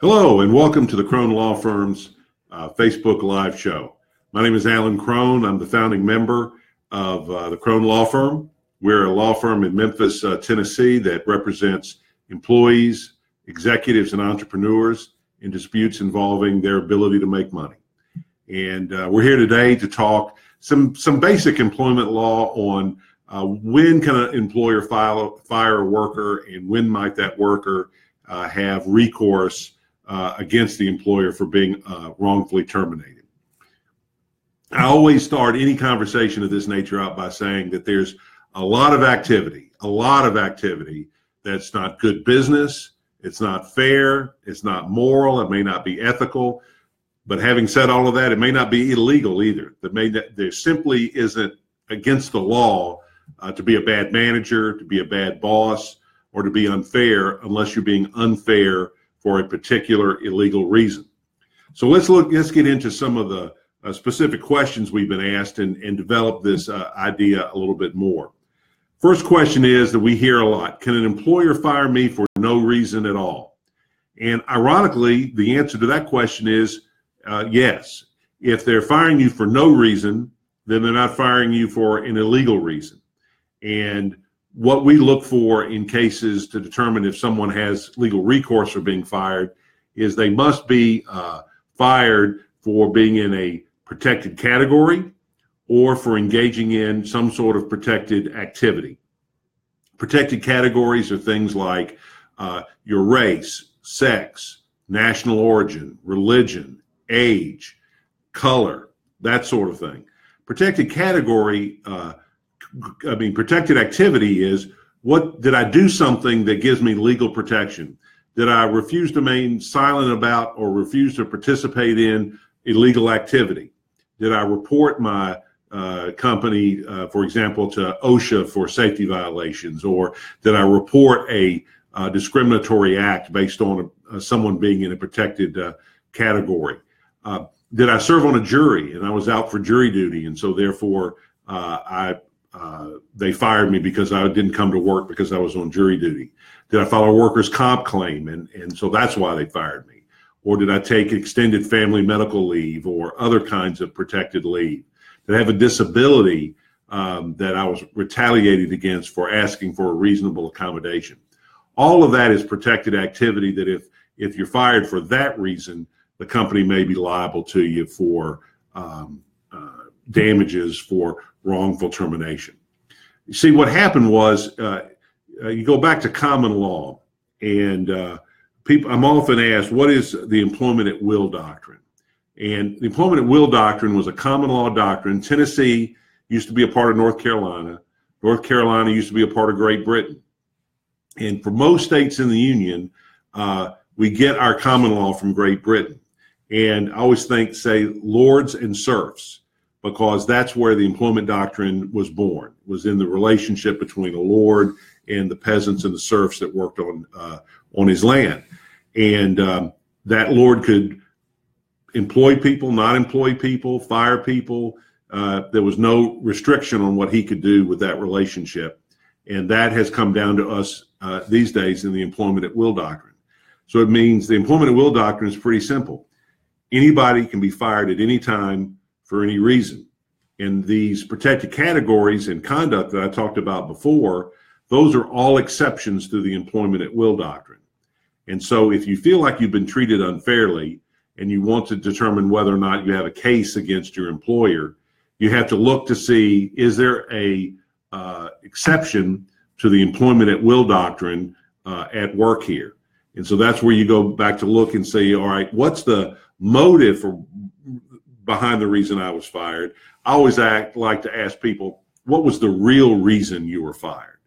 Hello, and welcome to the Crone Law Firm's uh, Facebook Live show. My name is Alan Crone. I'm the founding member of uh, the Crone Law Firm. We're a law firm in Memphis, uh, Tennessee that represents employees, executives, and entrepreneurs in disputes involving their ability to make money. And uh, we're here today to talk some some basic employment law on uh, when can an employer file, fire a worker and when might that worker uh, have recourse uh, against the employer for being uh, wrongfully terminated. I always start any conversation of this nature out by saying that there's a lot of activity, a lot of activity that's not good business, it's not fair, it's not moral, it may not be ethical. But having said all of that, it may not be illegal either. That may there simply isn't against the law uh, to be a bad manager, to be a bad boss, or to be unfair unless you're being unfair for a particular illegal reason. So let's look, let's get into some of the uh, specific questions we've been asked and, and develop this uh, idea a little bit more. First question is that we hear a lot Can an employer fire me for no reason at all? And ironically, the answer to that question is uh, yes. If they're firing you for no reason, then they're not firing you for an illegal reason. And what we look for in cases to determine if someone has legal recourse for being fired is they must be uh, fired for being in a protected category or for engaging in some sort of protected activity. Protected categories are things like uh, your race, sex, national origin, religion, age, color, that sort of thing. Protected category uh, I mean, protected activity is what did I do something that gives me legal protection? Did I refuse to remain silent about or refuse to participate in illegal activity? Did I report my uh, company, uh, for example, to OSHA for safety violations, or did I report a uh, discriminatory act based on a, someone being in a protected uh, category? Uh, did I serve on a jury and I was out for jury duty, and so therefore uh, I uh, they fired me because I didn't come to work because I was on jury duty? Did I file a workers' comp claim and, and so that's why they fired me? Or did I take extended family medical leave or other kinds of protected leave? Did I have a disability um, that I was retaliated against for asking for a reasonable accommodation? All of that is protected activity that if if you're fired for that reason, the company may be liable to you for um, damages for wrongful termination. You see, what happened was uh, uh, you go back to common law, and uh, people. I'm often asked, "What is the employment at will doctrine?" And the employment at will doctrine was a common law doctrine. Tennessee used to be a part of North Carolina. North Carolina used to be a part of Great Britain. And for most states in the Union, uh, we get our common law from Great Britain. And I always think, say, lords and serfs because that's where the employment doctrine was born was in the relationship between a lord and the peasants and the serfs that worked on uh, on his land. And um, that lord could employ people not employ people fire people uh, there was no restriction on what he could do with that relationship. And that has come down to us uh, these days in the employment at will doctrine. So it means the employment at will doctrine is pretty simple. Anybody can be fired at any time for any reason. And these protected categories and conduct that I talked about before, those are all exceptions to the employment at will doctrine. And so if you feel like you've been treated unfairly and you want to determine whether or not you have a case against your employer, you have to look to see is there a uh, exception to the employment at will doctrine uh, at work here. And so that's where you go back to look and say, all right, what's the motive for behind the reason I was fired. I always act like to ask people, what was the real reason you were fired?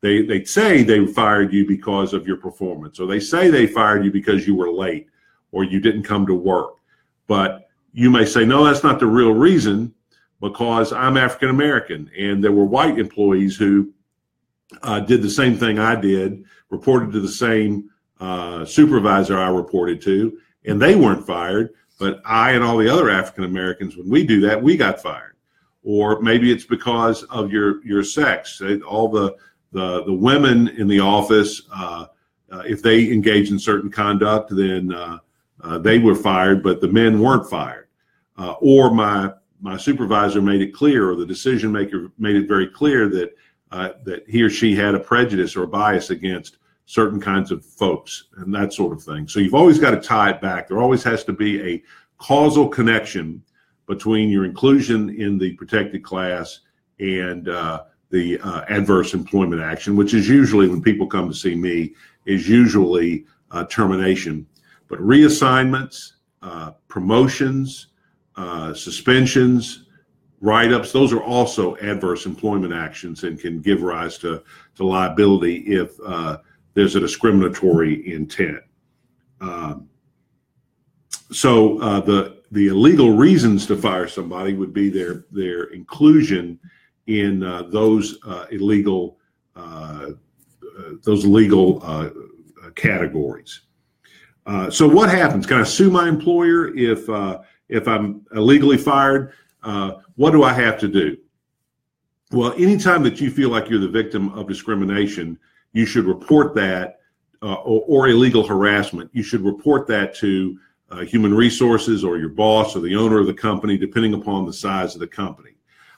They they say they fired you because of your performance, or they say they fired you because you were late or you didn't come to work. But you may say, no, that's not the real reason because I'm African American and there were white employees who uh, did the same thing I did, reported to the same uh, supervisor I reported to, and they weren't fired. But I and all the other African Americans, when we do that, we got fired. Or maybe it's because of your your sex. All the the the women in the office uh, uh, if they engage in certain conduct, then uh, uh, they were fired, but the men weren't fired. Uh, or my my supervisor made it clear, or the decision maker made it very clear that uh, that he or she had a prejudice or bias against certain kinds of folks and that sort of thing. So you've always got to tie it back. There always has to be a causal connection between your inclusion in the protected class and uh, the uh, adverse employment action, which is usually when people come to see me, is usually uh, termination. But reassignments, uh, promotions, uh, suspensions, write ups, those are also adverse employment actions and can give rise to, to liability if uh, there's a discriminatory intent. Um, so the the illegal reasons to fire somebody would be their their inclusion in uh, those uh, illegal uh, those legal uh, categories. Uh, so what happens? Can I sue my employer if uh, if I'm illegally fired? what do I have to do? Well, anytime that you feel like you're the victim of discrimination, you should report that or, or illegal harassment. You should report that to uh, human resources or your boss or the owner of the company, depending upon the size of the company.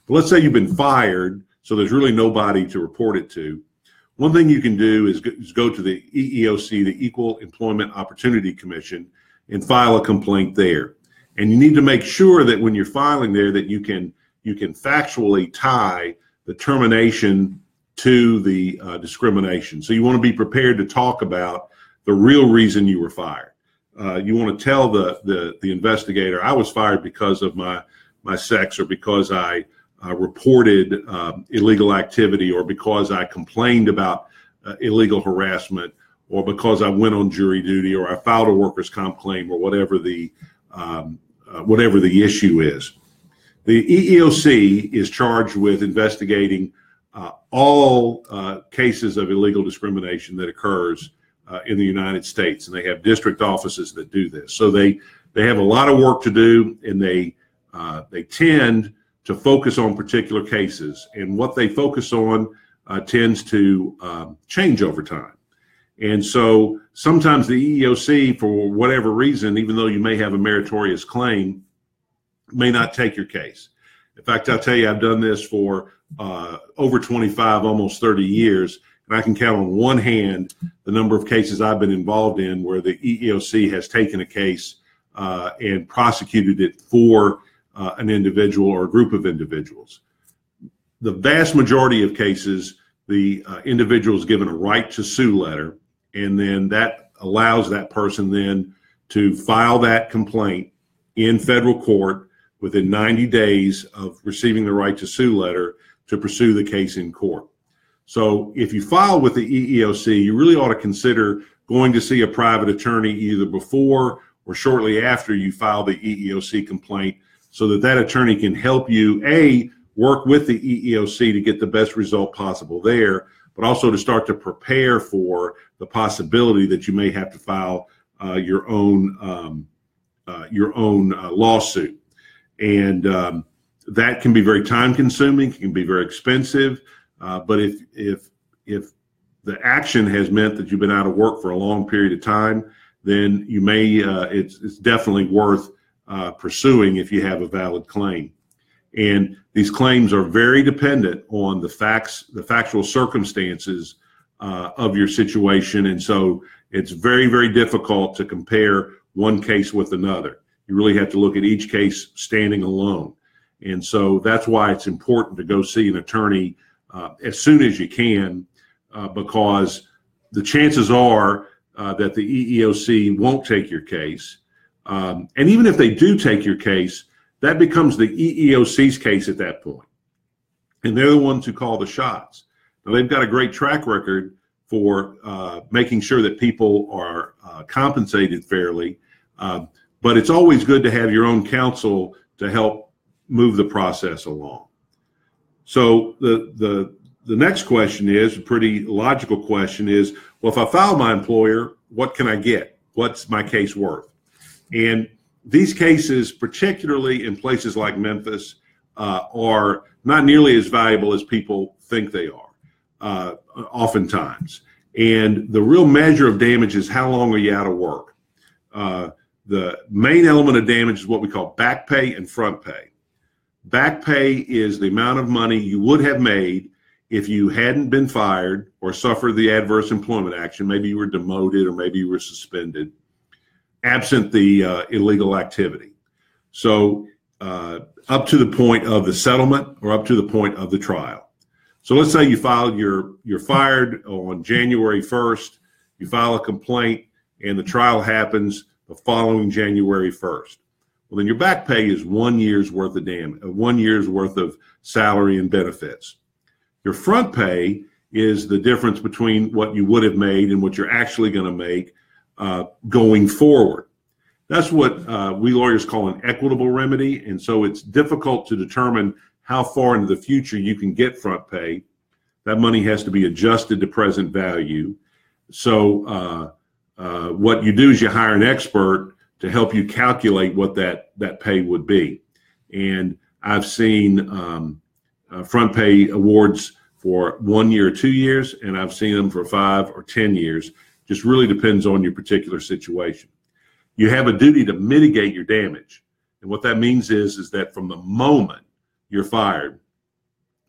But let's say you've been fired, so there's really nobody to report it to. One thing you can do is go, is go to the EEOC, the Equal Employment Opportunity Commission, and file a complaint there. And you need to make sure that when you're filing there, that you can you can factually tie the termination to the uh, discrimination. So you want to be prepared to talk about the real reason you were fired uh, you want to tell the, the, the investigator I was fired because of my my sex or because I uh, reported um, illegal activity or because I complained about uh, illegal harassment or because I went on jury duty or I filed a workers' comp claim or whatever the um, uh, whatever the issue is. The EEOC is charged with investigating all uh, cases of illegal discrimination that occurs uh, in the United States, and they have district offices that do this. So they they have a lot of work to do, and they uh, they tend to focus on particular cases, and what they focus on uh, tends to um, change over time. And so sometimes the EEOC, for whatever reason, even though you may have a meritorious claim, may not take your case. In fact, I'll tell you, I've done this for uh, over 25, almost 30 years and I can count on one hand the number of cases I've been involved in where the EEOC has taken a case uh, and prosecuted it for uh, an individual or a group of individuals. The vast majority of cases, the uh, individual is given a right to sue letter, and then that allows that person then to file that complaint in federal court within 90 days of receiving the right to sue letter to pursue the case in court. So if you file with the EEOC, you really ought to consider going to see a private attorney either before or shortly after you file the EEOC complaint so that that attorney can help you a work with the EEOC to get the best result possible there, but also to start to prepare for the possibility that you may have to file uh, your own um, uh, your own uh, lawsuit, and um, that can be very time consuming, can be very expensive. Uh, but if if if the action has meant that you've been out of work for a long period of time, then you may uh, it's it's definitely worth uh, pursuing if you have a valid claim. And these claims are very dependent on the facts, the factual circumstances uh, of your situation, and so it's very very difficult to compare one case with another. You really have to look at each case standing alone. And so that's why it's important to go see an attorney uh, as soon as you can, uh, because the chances are uh, that the EEOC won't take your case. Um, and even if they do take your case, that becomes the EEOC's case at that point. And they're the ones who call the shots. Now, they've got a great track record for uh, making sure that people are uh, compensated fairly. Um, but it's always good to have your own counsel to help move the process along. So the the the next question is a pretty logical question is well if I file my employer what can I get what's my case worth and these cases particularly in places like Memphis uh, are not nearly as valuable as people think they are uh, oftentimes And the real measure of damage is how long are you out of work? Uh, the main element of damage is what we call back pay and front pay. Back pay is the amount of money you would have made if you hadn't been fired or suffered the adverse employment action. Maybe you were demoted or maybe you were suspended, absent the uh, illegal activity. So, uh, up to the point of the settlement or up to the point of the trial. So let's say you filed your you're fired on January 1st, you file a complaint and the trial happens the following January 1st. Well, then your back pay is one year's worth of damn, uh, one year's worth of salary and benefits. Your front pay is the difference between what you would have made and what you're actually going to make uh, going forward. That's what uh, we lawyers call an equitable remedy. And so it's difficult to determine how far into the future you can get front pay. That money has to be adjusted to present value. So uh, uh, what you do is you hire an expert to help you calculate what that that pay would be. And I've seen um, uh, front pay awards for one year or two years, and I've seen them for five or ten years. Just really depends on your particular situation. You have a duty to mitigate your damage, and what that means is is that from the moment you're fired,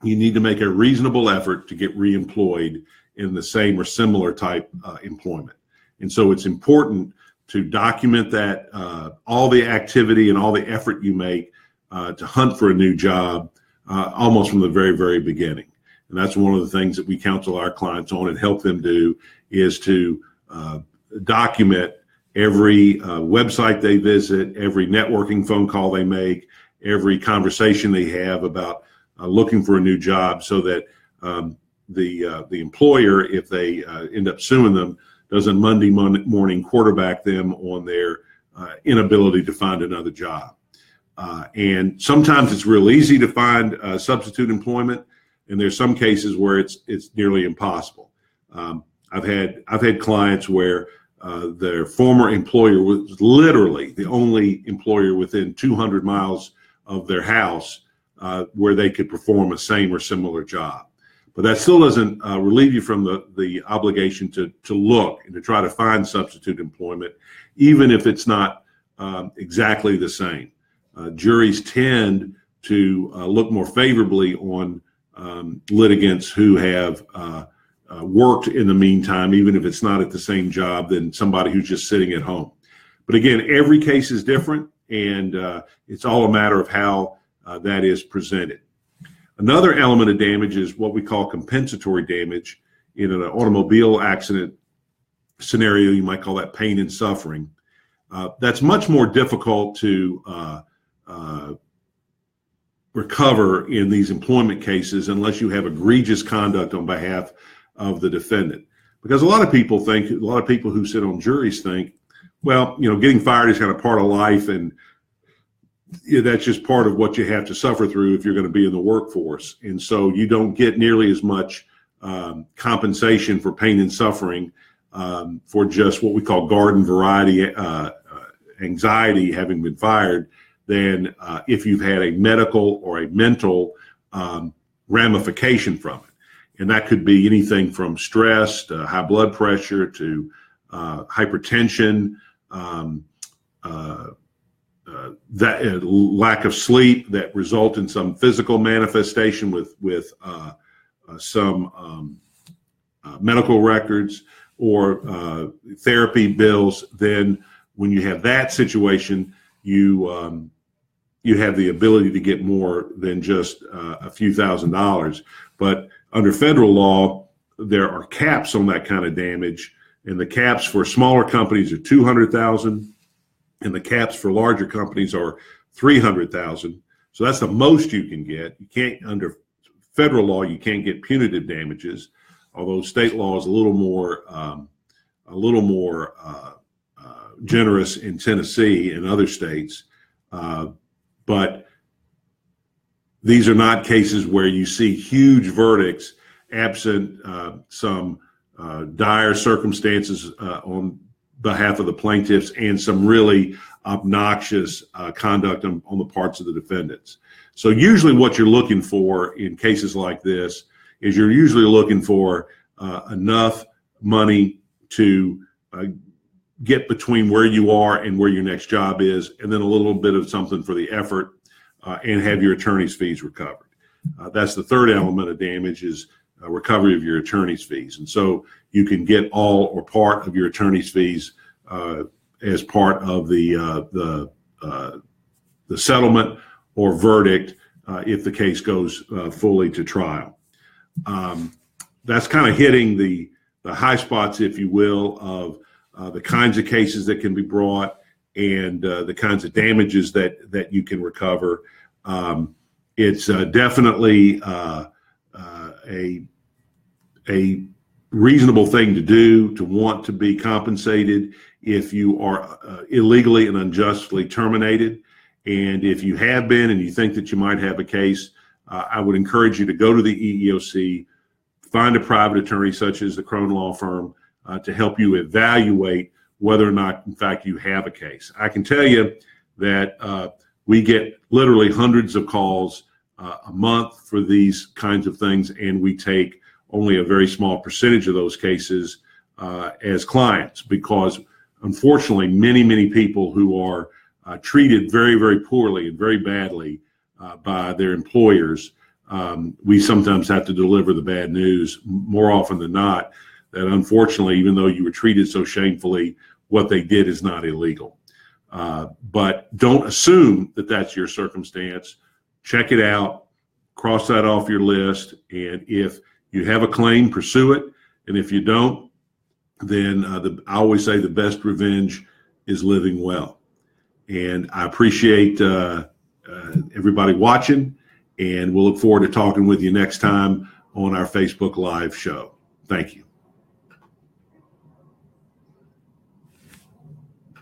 you need to make a reasonable effort to get reemployed in the same or similar type uh, employment. And so it's important to document that uh, all the activity and all the effort you make uh, to hunt for a new job uh, almost from the very, very beginning. And that's one of the things that we counsel our clients on and help them do is to uh, document every uh, website they visit, every networking phone call they make, every conversation they have about uh, looking for a new job so that um, the, the employer, if they end up suing them, doesn't Monday morning quarterback them on their uh, inability to find another job. Uh, and sometimes it's real easy to find uh, substitute employment, and there's some cases where it's it's nearly impossible. Um, I've had I've had clients where uh, their former employer was literally the only employer within 200 miles of their house uh, where they could perform a same or similar job. But that still doesn't uh, relieve you from the, the obligation to, to look and to try to find substitute employment, even if it's not um, exactly the same. Uh, juries tend to uh, look more favorably on um, litigants who have uh, uh, worked in the meantime, even if it's not at the same job, than somebody who's just sitting at home. But again, every case is different, and uh, it's all a matter of how that is presented. Another element of damage is what we call compensatory damage. In an automobile accident scenario, you might call that pain and suffering. Uh, that's much more difficult to uh, uh, recover in these employment cases unless you have egregious conduct on behalf of the defendant. Because a lot of people think, a lot of people who sit on juries think, well, you know, getting fired is kind of part of life and that's just part of what you have to suffer through if you're going to be in the workforce. And so you don't get nearly as much um, compensation for pain and suffering um, for just what we call garden variety uh, uh, anxiety having been fired than uh, if you've had a medical or a mental um, ramification from it. And that could be anything from stress to high blood pressure to uh, hypertension. Um, uh, that uh, lack of sleep that result in some physical manifestation with with uh, uh some um, uh, medical records or uh, therapy bills, then when you have that situation, you um, you have the ability to get more than just a few thousand dollars. But under federal law, there are caps on that kind of damage, and the caps for smaller companies are two hundred thousand and the caps for larger companies are 300,000. So that's the most you can get. You can't under federal law you can't get punitive damages, although state law is a little more um, a little more uh, uh, generous in Tennessee and other states. Uh, but these are not cases where you see huge verdicts absent uh, some uh, dire circumstances uh, on behalf of the plaintiffs and some really obnoxious uh, conduct on, on, the parts of the defendants. So usually what you're looking for in cases like this is you're usually looking for uh, enough money to uh, get between where you are and where your next job is, and then a little bit of something for the effort, uh, and have your attorney's fees recovered. Uh, that's the third element of damage is recovery of your attorney's fees, and so you can get all or part of your attorney's fees uh, as part of the uh, the the settlement or verdict if the case goes fully to trial. Um, that's kind of hitting the the high spots, if you will, of uh, the kinds of cases that can be brought and uh, the kinds of damages that that you can recover. Um, it's uh, definitely uh, uh, a a reasonable thing to do to want to be compensated if you are uh, illegally and unjustly terminated. And if you have been and you think that you might have a case, I would encourage you to go to the EEOC, find a private attorney such as the Crone Law Firm uh, to help you evaluate whether or not, in fact, you have a case. I can tell you that uh, we get literally hundreds of calls uh, a month for these kinds of things, and we take only a very small percentage of those cases uh, as clients because, unfortunately, many, many people who are uh, treated very, very poorly and very badly uh, by their employers. Um, we sometimes have to deliver the bad news more often than not that unfortunately, even though you were treated so shamefully, what they did is not illegal. Uh, but don't assume that that's your circumstance. Check it out, cross that off your list, and if you have a claim, pursue it. And if you don't, then uh, the, I always say the best revenge is living well. And I appreciate uh, uh everybody watching, and we'll look forward to talking with you next time on our Facebook Live show. Thank you.